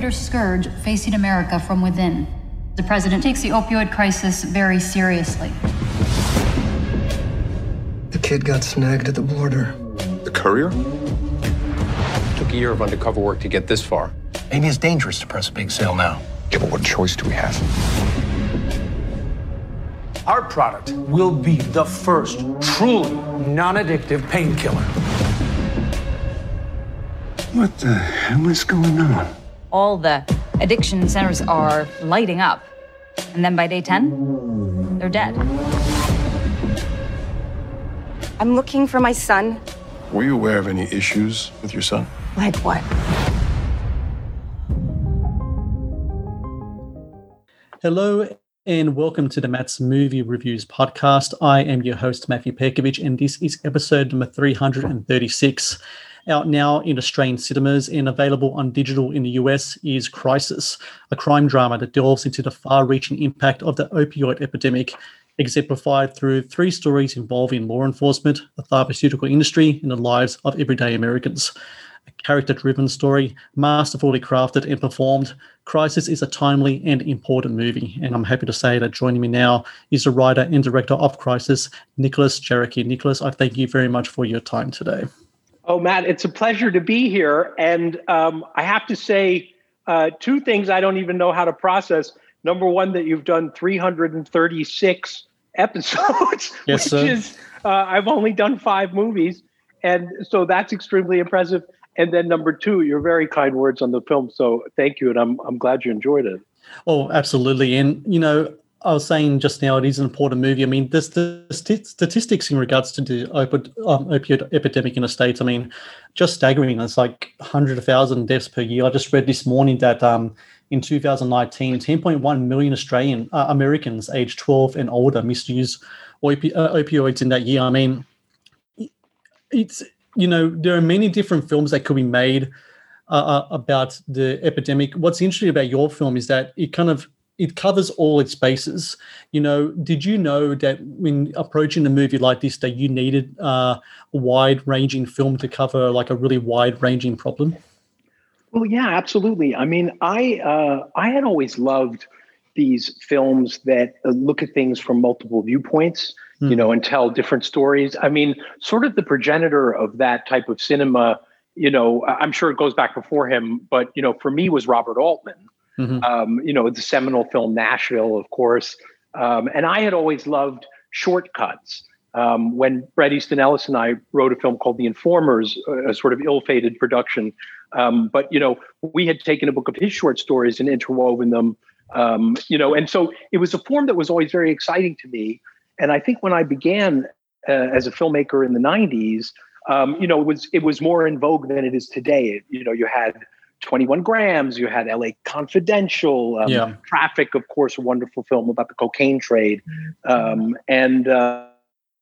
Greater scourge facing America from within. The president takes the opioid crisis very seriously. The kid got snagged at the border. The courier? Took a year of undercover work to get this far. Maybe it's dangerous to press a big sale now. Yeah, but what choice do we have? Our product will be the first truly non addictive painkiller. What the hell is going on? All the addiction centers are lighting up. And then by day 10, they're dead. I'm looking for my son. Were you aware of any issues with your son? Like what? Hello and welcome to the Matt's Movie Reviews podcast. I am your host, Matthew Perkovich, and this is episode number 336. Out now in Australian cinemas and available on digital in the US is Crisis, a crime drama that delves into the far reaching impact of the opioid epidemic, exemplified through three stories involving law enforcement, the pharmaceutical industry, and the lives of everyday Americans a character driven story, masterfully crafted and performed. Crisis is a timely and important movie, and I'm happy to say that joining me now is the writer and director of Crisis, Nicholas Jarecki. Nicholas, I thank you very much for your time today. Oh, Matt, it's a pleasure to be here. And um, I have to say uh, two things I don't even know how to process. Number one, that you've done 336 episodes, Yes, which sir. is, uh, I've only done five movies. And so that's extremely impressive. And then number two, your very kind words on the film. So thank you. And I'm, I'm glad you enjoyed it. Oh, absolutely. And, you know, I was saying just now, it is an important movie. I mean, the st- statistics in regards to the um, opioid epidemic in the States, I mean, just staggering. It's like 100,000 deaths per year. I just read this morning that um, in 2019, 10.1 million Australian uh, Americans aged 12 and older misused uh, opioids in that year. I mean, it's, you know, there are many different films that could be made uh, uh, about the epidemic. What's interesting about your film is that it kind of it covers all its bases. You know, did you know that when approaching a movie like this, that you needed uh, a wide-ranging film to cover like a really wide-ranging problem? Well, yeah, absolutely. I mean, I uh, I had always loved these films that uh, look at things from multiple viewpoints, you know, and tell different stories. I mean, sort of the progenitor of that type of cinema. You know, I'm sure it goes back before him, but you know, for me was Robert Altman. Mhm. Um, you know, the seminal film Nashville, of course, um, and I had always loved shortcuts. Um, when Bret Easton Ellis and I wrote a film called The Informers, a, a sort of ill-fated production, um, but you know, we had taken a book of his short stories and interwoven them. Um, you know, and so it was a form that was always very exciting to me. And I think when I began uh, as a filmmaker in the '90s, um, you know, it was it was more in vogue than it is today. You know, you had 21 grams, you had LA Confidential, um, Yeah. Traffic, of course, a wonderful film about the cocaine trade, um, and uh,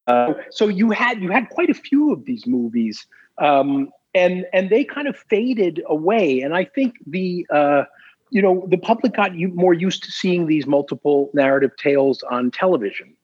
uh, so you had you had quite a few of these movies, um, and and they kind of faded away. And I think the uh, you know the public got more used to seeing these multiple narrative tales on television.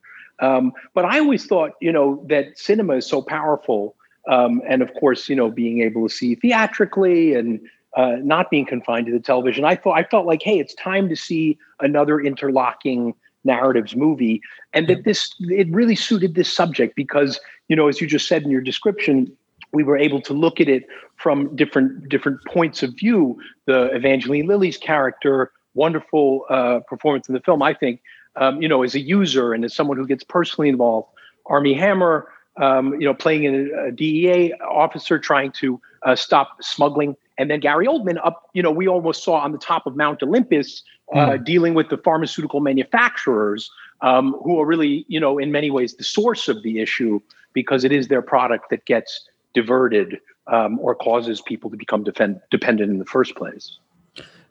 Um, but I always thought you know that cinema is so powerful, um, and of course you know being able to see theatrically and uh, not being confined to the television. I thought I felt like hey, it's time to see another interlocking narratives movie. And that this it really suited this subject because you know as you just said in your description we were able to look at it from different different points of view. The evangeline lilly's character wonderful uh, performance in the film i think um, you know as a user and as someone who gets personally involved. Armie Hammer um, you know playing a, a dea officer trying to uh, stop smuggling and then Gary Oldman up, you know, we almost saw on the top of Mount Olympus, uh, dealing with the pharmaceutical manufacturers um, who are really, you know, in many ways the source of the issue because it is their product that gets diverted um, or causes people to become defend, dependent in the first place.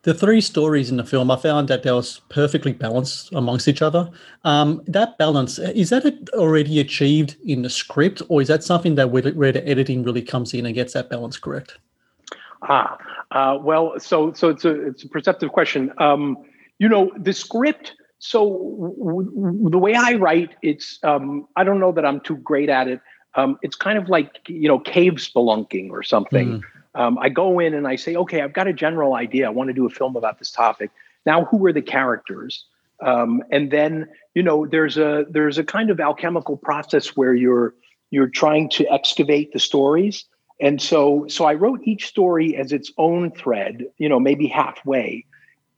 The three stories in the film, I found that they was perfectly balanced amongst each other. Um, that balance is that already achieved in the script, or is that something that where the editing really comes in and gets that balance correct? Ah, uh, well, so so it's a it's a perceptive question. Um, you know, the script. So w- w- the way I write, it's um, I don't know that I'm too great at it. Um, it's kind of like you know cave spelunking or something. Mm. Um, I go in and I say, okay, I've got a general idea. I want to do a film about this topic. Now, who are the characters? Um, and then you know there's a there's a kind of alchemical process where you're you're trying to excavate the stories and so so i wrote each story as its own thread you know maybe halfway.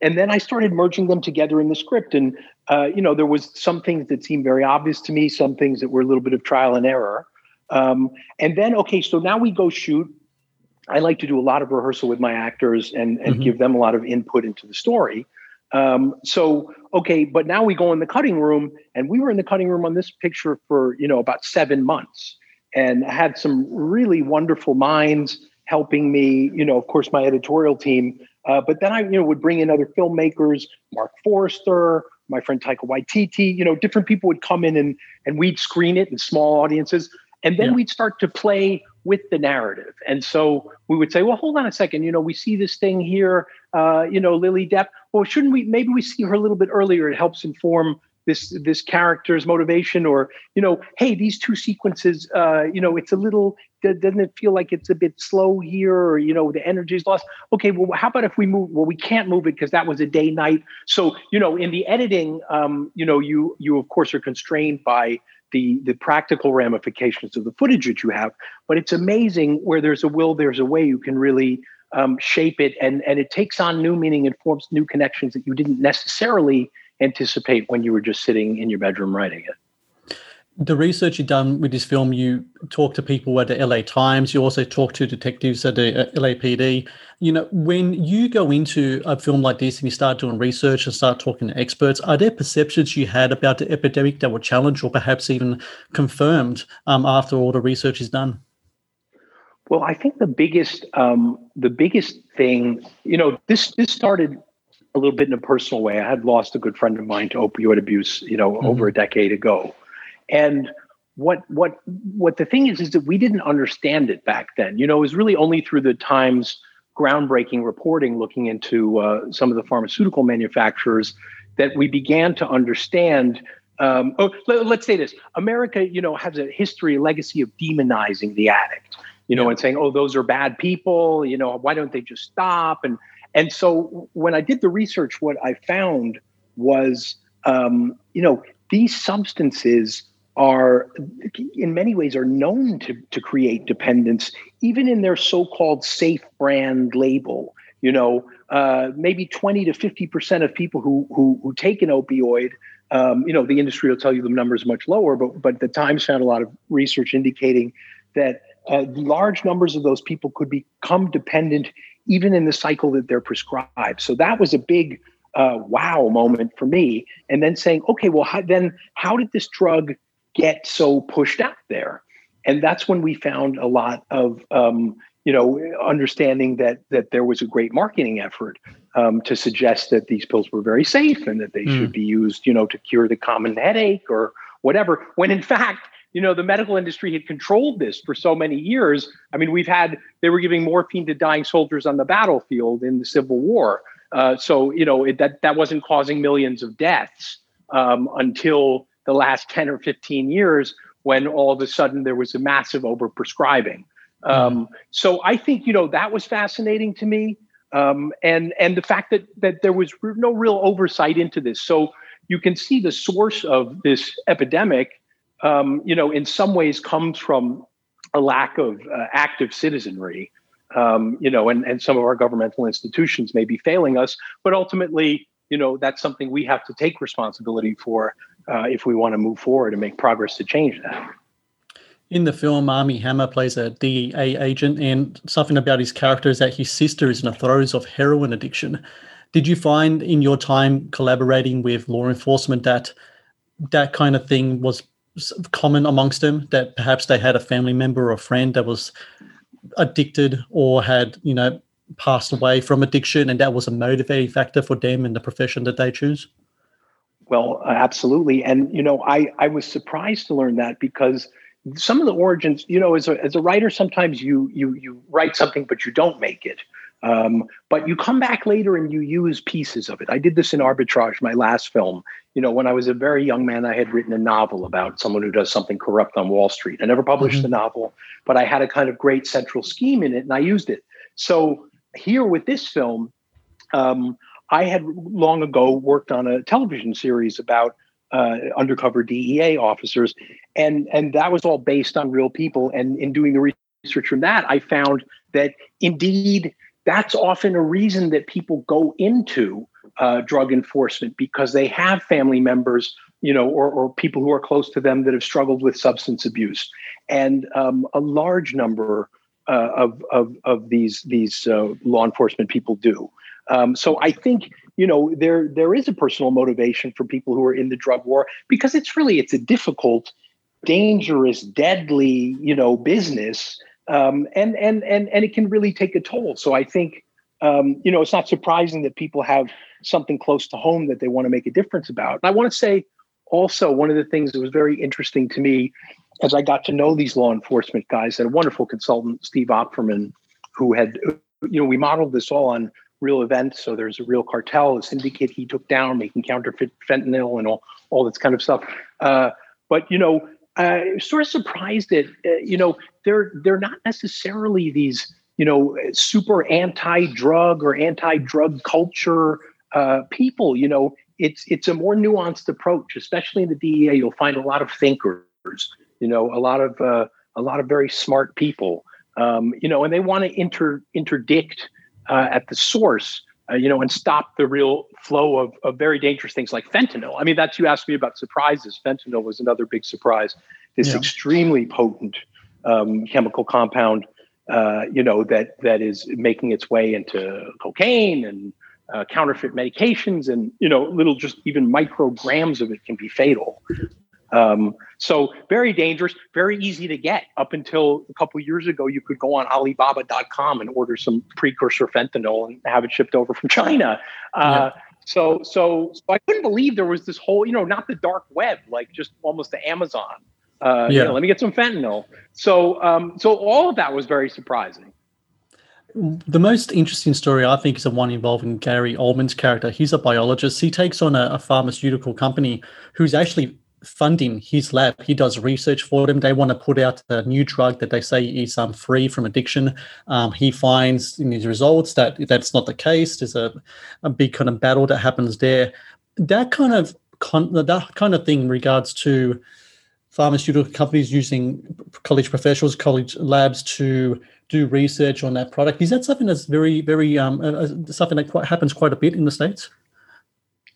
And then i started merging them together in the script. And uh, you know there was some things that seemed very obvious to me some things that were a little bit of trial and error. Um, and then okay so now we go shoot. I like to do a lot of rehearsal with my actors and, and mm-hmm. give them a lot of input into the story. Um, so, okay, but now we go in the cutting room, and we were in the cutting room on this picture for you know about seven months, and I had some really wonderful minds helping me. You know, of course, my editorial team, uh, but then I you know would bring in other filmmakers, Marc Forster, my friend Taika Waititi. You know, different people would come in and and we'd screen it in small audiences, and then yeah. we'd start to play with the narrative. And so we would say, well, hold on a second. You know, we see this thing here, uh, you know, Lily Depp. Well, shouldn't we, maybe we see her a little bit earlier. It helps inform this, this character's motivation or, you know, hey, these two sequences, uh, you know, it's a little, doesn't it feel like it's a bit slow here or, you know, the energy's lost? Okay, well, how about if we move, well, we can't move it because that was a day night. So, you know, in the editing, um, you know, you, you of course are constrained by, the the practical ramifications of the footage that you have. But it's amazing where there's a will, there's a way you can really um, shape it, and and it takes on new meaning and forms new connections that you didn't necessarily anticipate when you were just sitting in your bedroom writing it the research you've done with this film, you talk to people at the LA Times, you also talk to detectives at the uh, LAPD. You know, when you go into a film like this and you start doing research and start talking to experts, are there perceptions you had about the epidemic that were challenged or perhaps even confirmed um, after all the research is done? Well, I think the biggest um, the biggest thing, you know, this this started a little bit in a personal way. I had lost a good friend of mine to opioid abuse, you know, mm-hmm. over a decade ago and what what what the thing is is that we didn't understand it back then. You know, it was really only through the Times groundbreaking reporting looking into uh, some of the pharmaceutical manufacturers that we began to understand. Um, oh, let, us say this: America, you know, has a history, a legacy of demonizing the addict. You know, yeah. and saying, "Oh, those are bad people." You know, why don't they just stop? And and so when I did the research, what I found was, um, you know, these substances are in many ways are known to, to create dependence even in their so-called safe brand label. You know uh, maybe 20 to 50 percent of people who, who, who take an opioid um, you know the industry will tell you the numbers much lower but but the times found a lot of research indicating that uh, large numbers of those people could become dependent even in the cycle that they're prescribed so that was a big uh, wow moment for me and then saying okay well how, then how did this drug get so pushed out there. And that's when we found a lot of um, you know understanding that that there was a great marketing effort um, to suggest that these pills were very safe and that they mm. should be used you know to cure the common headache or whatever. When in fact you know the medical industry had controlled this for so many years i mean we've had they were giving morphine to dying soldiers on the battlefield in the civil war uh, so you know it, that that wasn't causing millions of deaths um, until the last 10 or 15 years when all of a sudden there was a massive overprescribing. Um, so I think you know that was fascinating to me, um, and and the fact that that there was no real oversight into this. So you can see the source of this epidemic, um, you know, in some ways comes from a lack of uh, active citizenry, um, you know, and and some of our governmental institutions may be failing us, but ultimately, you know, that's something we have to take responsibility for uh, if we want to move forward and make progress to change that. In the film, Armie Hammer plays a DEA agent, and something about his character is that his sister is in the throes of heroin addiction. Did you find in your time collaborating with law enforcement that that kind of thing was common amongst them? That perhaps they had a family member or friend that was addicted or had you know passed away from addiction, and that was a motivating factor for them in the profession that they choose? Well, uh, absolutely, and you know, I I was surprised to learn that because some of the origins, you know, as a as a writer, sometimes you you you write something but you don't make it. Um, but you come back later and you use pieces of it. I did this in Arbitrage, my last film. You know, when I was a very young man, I had written a novel about someone who does something corrupt on Wall Street. I never published mm-hmm. the novel, but I had a kind of great central scheme in it and I used it. So here with this film, um, I had long ago worked on a television series about uh, undercover DEA officers, and and that was all based on real people. And in doing the research from that, I found that indeed that's often a reason that people go into uh, drug enforcement because they have family members, you know, or, or people who are close to them that have struggled with substance abuse, and um, a large number uh, of, of of these these uh, law enforcement people do. Um, so I think you know there there is a personal motivation for people who are in the drug war because it's really it's a difficult, dangerous, deadly you know business um, and and and and it can really take a toll. So I think um, you know it's not surprising that people have something close to home that they want to make a difference about. I want to say also one of the things that was very interesting to me as I got to know these law enforcement guys, and a wonderful consultant, Steve Opferman, who had you know we modeled this all on real events. So there's a real cartel, a syndicate he took down, making counterfeit fentanyl and all all this kind of stuff. Uh, but you know, uh, sort of surprised that uh, you know they're they're not necessarily these you know super anti-drug or anti-drug culture uh, people. You know, it's it's a more nuanced approach, especially in the DEA. You'll find a lot of thinkers. You know, a lot of uh, a lot of very smart people. Um, you know, and they want to inter interdict uh, at the source. Uh, you know, and stop the real flow of, of very dangerous things like fentanyl. I mean, that's you asked me about surprises. Fentanyl was another big surprise. This yeah. extremely potent um, chemical compound, uh, you know, that that is making its way into cocaine and uh, counterfeit medications, and you know, little just even micrograms of it can be fatal. Um, so very dangerous, very easy to get. Up until a couple years ago, you could go on Alibaba.com and order some precursor fentanyl and have it shipped over from China. Uh, yeah. So, so, so I couldn't believe there was this whole, you know, not the dark web, like just almost the Amazon. Uh, yeah. You know, let me get some fentanyl. So, um, so all of that was very surprising. The most interesting story, I think, is the one involving Gary Oldman's character. He's a biologist. He takes on a, a pharmaceutical company who's actually funding his lab. He does research for them. They want to put out a new drug that they say is um, free from addiction. Um, he finds in his results that that's not the case. There's a, a big kind of battle that happens there. That kind of con- that kind of thing in regards to pharmaceutical companies using college professionals, college labs to do research on that product. Is that something that's very, very um, uh, uh, something that quite happens quite a bit in the states?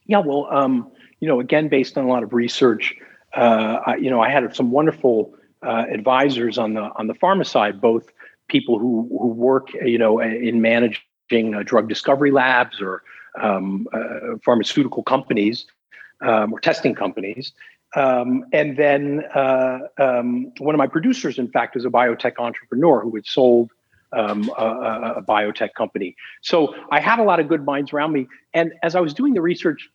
Yeah, well, um, you know, again, based on a lot of research, uh, I, you know, I had some wonderful uh, advisors on the on the pharma side, both people who who work, you know, in managing uh, drug discovery labs or um, uh, pharmaceutical companies um, or testing companies, um, and then uh, um, one of my producers, in fact, is a biotech entrepreneur who had sold um, a, a, biotech company. So I had a lot of good minds around me. And as I was doing the research,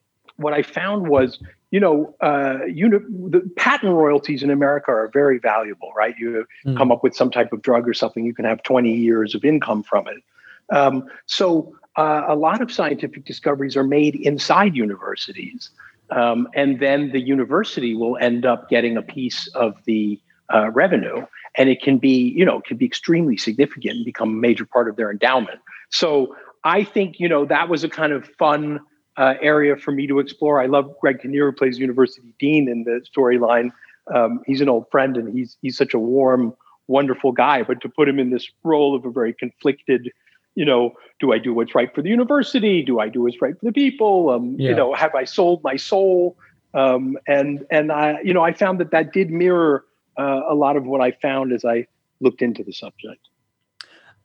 what I found was, you know, uh, uni- the patent royalties in America are very valuable, right? You mm. come up with some type of drug or something, you can have 20 years of income from it. Um, so uh, a lot of scientific discoveries are made inside universities. Um, and then the university will end up getting a piece of the uh, revenue and it can be you know it can be extremely significant and become a major part of their endowment so i think you know that was a kind of fun uh, area for me to explore i love greg kinnear who plays university dean in the storyline um, he's an old friend and he's he's such a warm wonderful guy but to put him in this role of a very conflicted you know, do I do what's right for the university? Do I do what's right for the people? Um, yeah. You know, have I sold my soul? Um, and and I, you know, I found that that did mirror uh, a lot of what I found as I looked into the subject.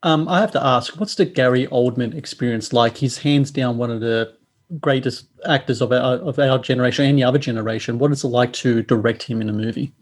Um, I have to ask, what's the Gary Oldman experience like? He's hands down one of the greatest actors of our, of our generation, any other generation. What is it like to direct him in a movie?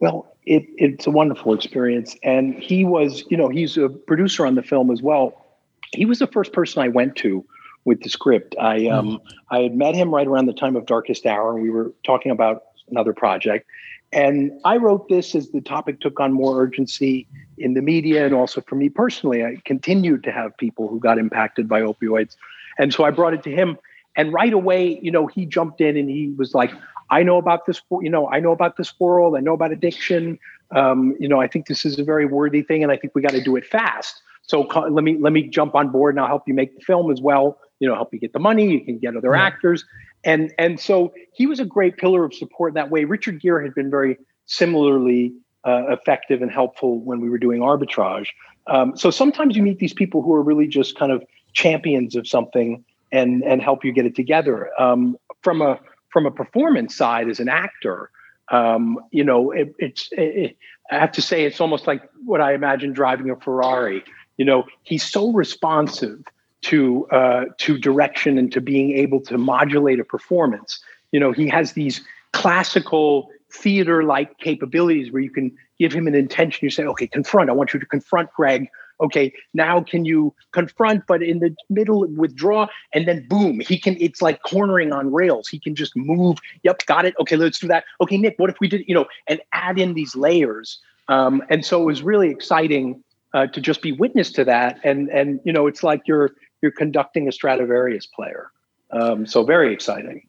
Well, it, it's a wonderful experience. And he was, you know, he's a producer on the film as well. He was the first person I went to with the script. I um, mm. I had met him right around the time of Darkest Hour, and we were talking about another project. And I wrote this as the topic took on more urgency in the media, and also for me personally, I continued to have people who got impacted by opioids, and so I brought it to him. And right away, you know, he jumped in and he was like, "I know about this. You know, I know about this world. I know about addiction. Um, you know, I think this is a very worthy thing, and I think we got to do it fast." So let me let me jump on board and I'll help you make the film as well. You know, help you get the money. You can get other yeah. actors, and and so he was a great pillar of support in that way. Richard Gere had been very similarly uh, effective and helpful when we were doing arbitrage. Um, so sometimes you meet these people who are really just kind of champions of something and and help you get it together. Um, from a from a performance side, as an actor, um, you know, it, it's it, I have to say it's almost like what I imagine driving a Ferrari. You know, he's so responsive to uh, to direction and to being able to modulate a performance. You know, he has these classical theater-like capabilities where you can give him an intention. You say, "Okay, confront. I want you to confront Greg." Okay, now can you confront, but in the middle withdraw, and then boom, he can. It's like cornering on rails. He can just move. Yep, got it. Okay, let's do that. Okay, Nick, what if we did? You know, and add in these layers. Um, and so it was really exciting uh, to just be witness to that. And and you know, it's like you're you're conducting a Stradivarius player. Um, so very exciting.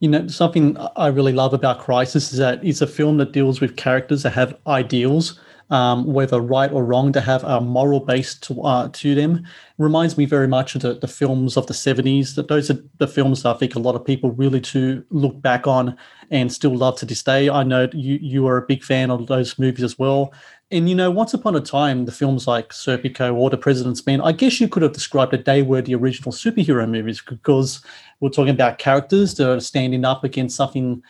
You know, something I really love about Crisis is that it's a film that deals with characters that have ideals um, whether right or wrong, to have a moral base to uh, to them. Reminds me very much of the, the films of the 70s. That those are the films I think a lot of people really to look back on and still love to this day. I know you you are a big fan of those movies as well. And you know, once upon a time, the films like Serpico or The President's Men, I guess you could have described that they were the original superhero movies because we're talking about characters that are standing up against something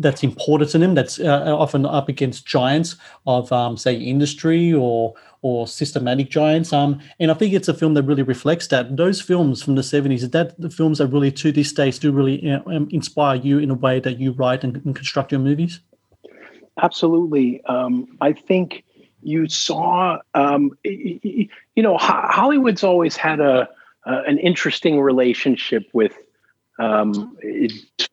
that's important to them that's uh, often up against giants of um, say industry or or systematic giants um, and i think it's a film that really reflects that. Those films from the 70s that the films that really to this day still really uh, um, inspire you in a way that you write and, and construct your movies? Absolutely. Um, i think you saw um, you know hollywood's always had a uh, an interesting relationship with um,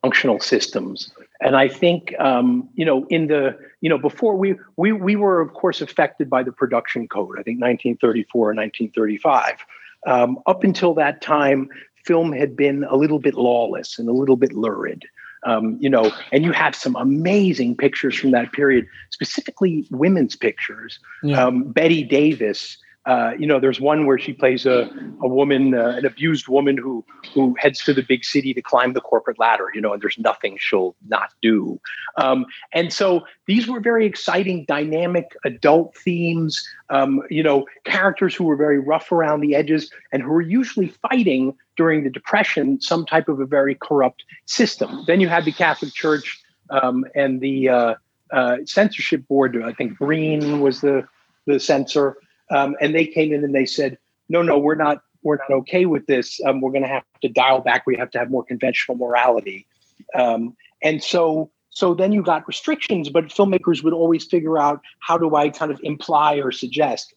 functional systems. And I think, um, you know, in the, you know, before we, we, we were, of course, affected by the production code, I think 1934 and 1935. Um, up until that time, film had been a little bit lawless and a little bit lurid. Um, you know, and you have some amazing pictures from that period, specifically women's pictures. Yeah. Um, Bette Davis uh, you know, there's one where she plays a, a woman, uh, an abused woman who who heads to the big city to climb the corporate ladder. You know, and there's nothing she'll not do. Um, and so these were very exciting, dynamic adult themes. Um, you know, characters who were very rough around the edges and who were usually fighting during the Depression some type of a very corrupt system. Then you had the Catholic Church um, and the uh, uh censorship board. I think Breen was the the censor. Um, and they came in and they said, no, no, we're not, we're not okay with this. Um, we're going to have to dial back. We have to have more conventional morality. Um, and so, so then you got restrictions, but filmmakers would always figure out how do I kind of imply or suggest.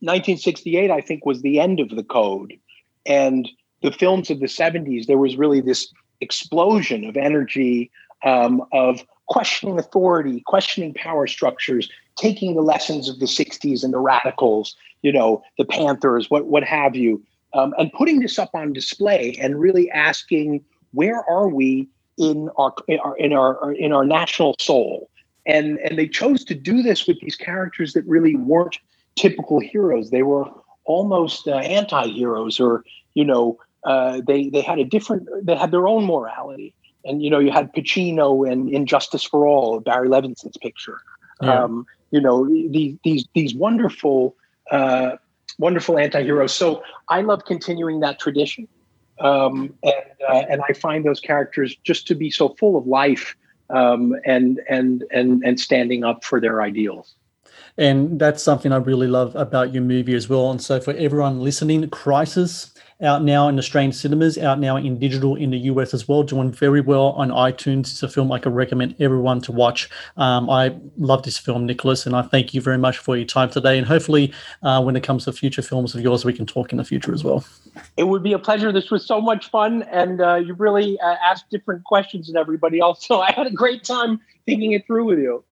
1968, I think, was the end of the code. And the films of the 70s, there was really this explosion of energy, um, of questioning authority, questioning power structures, taking the lessons of the 60s and the radicals, you know, the Panthers, what, what have you, um, and putting this up on display and really asking, where are we in our, in our, in our, in our national soul? And, and they chose to do this with these characters that really weren't typical heroes. They were almost uh, anti-heroes or, you know, uh, they, they had a different, they had their own morality and you know you had Pacino and in Justice for All, Barry Levinson's picture. Yeah. Um, you know these these these wonderful uh, wonderful anti-heroes. So I love continuing that tradition, um, and uh, and I find those characters just to be so full of life um, and and and and standing up for their ideals. And that's something I really love about your movie as well. And so for everyone listening, Crisis out now in Australian cinemas, out now in digital in the US as well, doing very well on iTunes. It's a film I could recommend everyone to watch. Um, I love this film, Nicholas, and I thank you very much for your time today. And hopefully, uh, when it comes to future films of yours, we can talk in the future as well. It would be a pleasure. This was so much fun, and uh, you really uh, asked different questions than everybody else. So I had a great time thinking it through with you.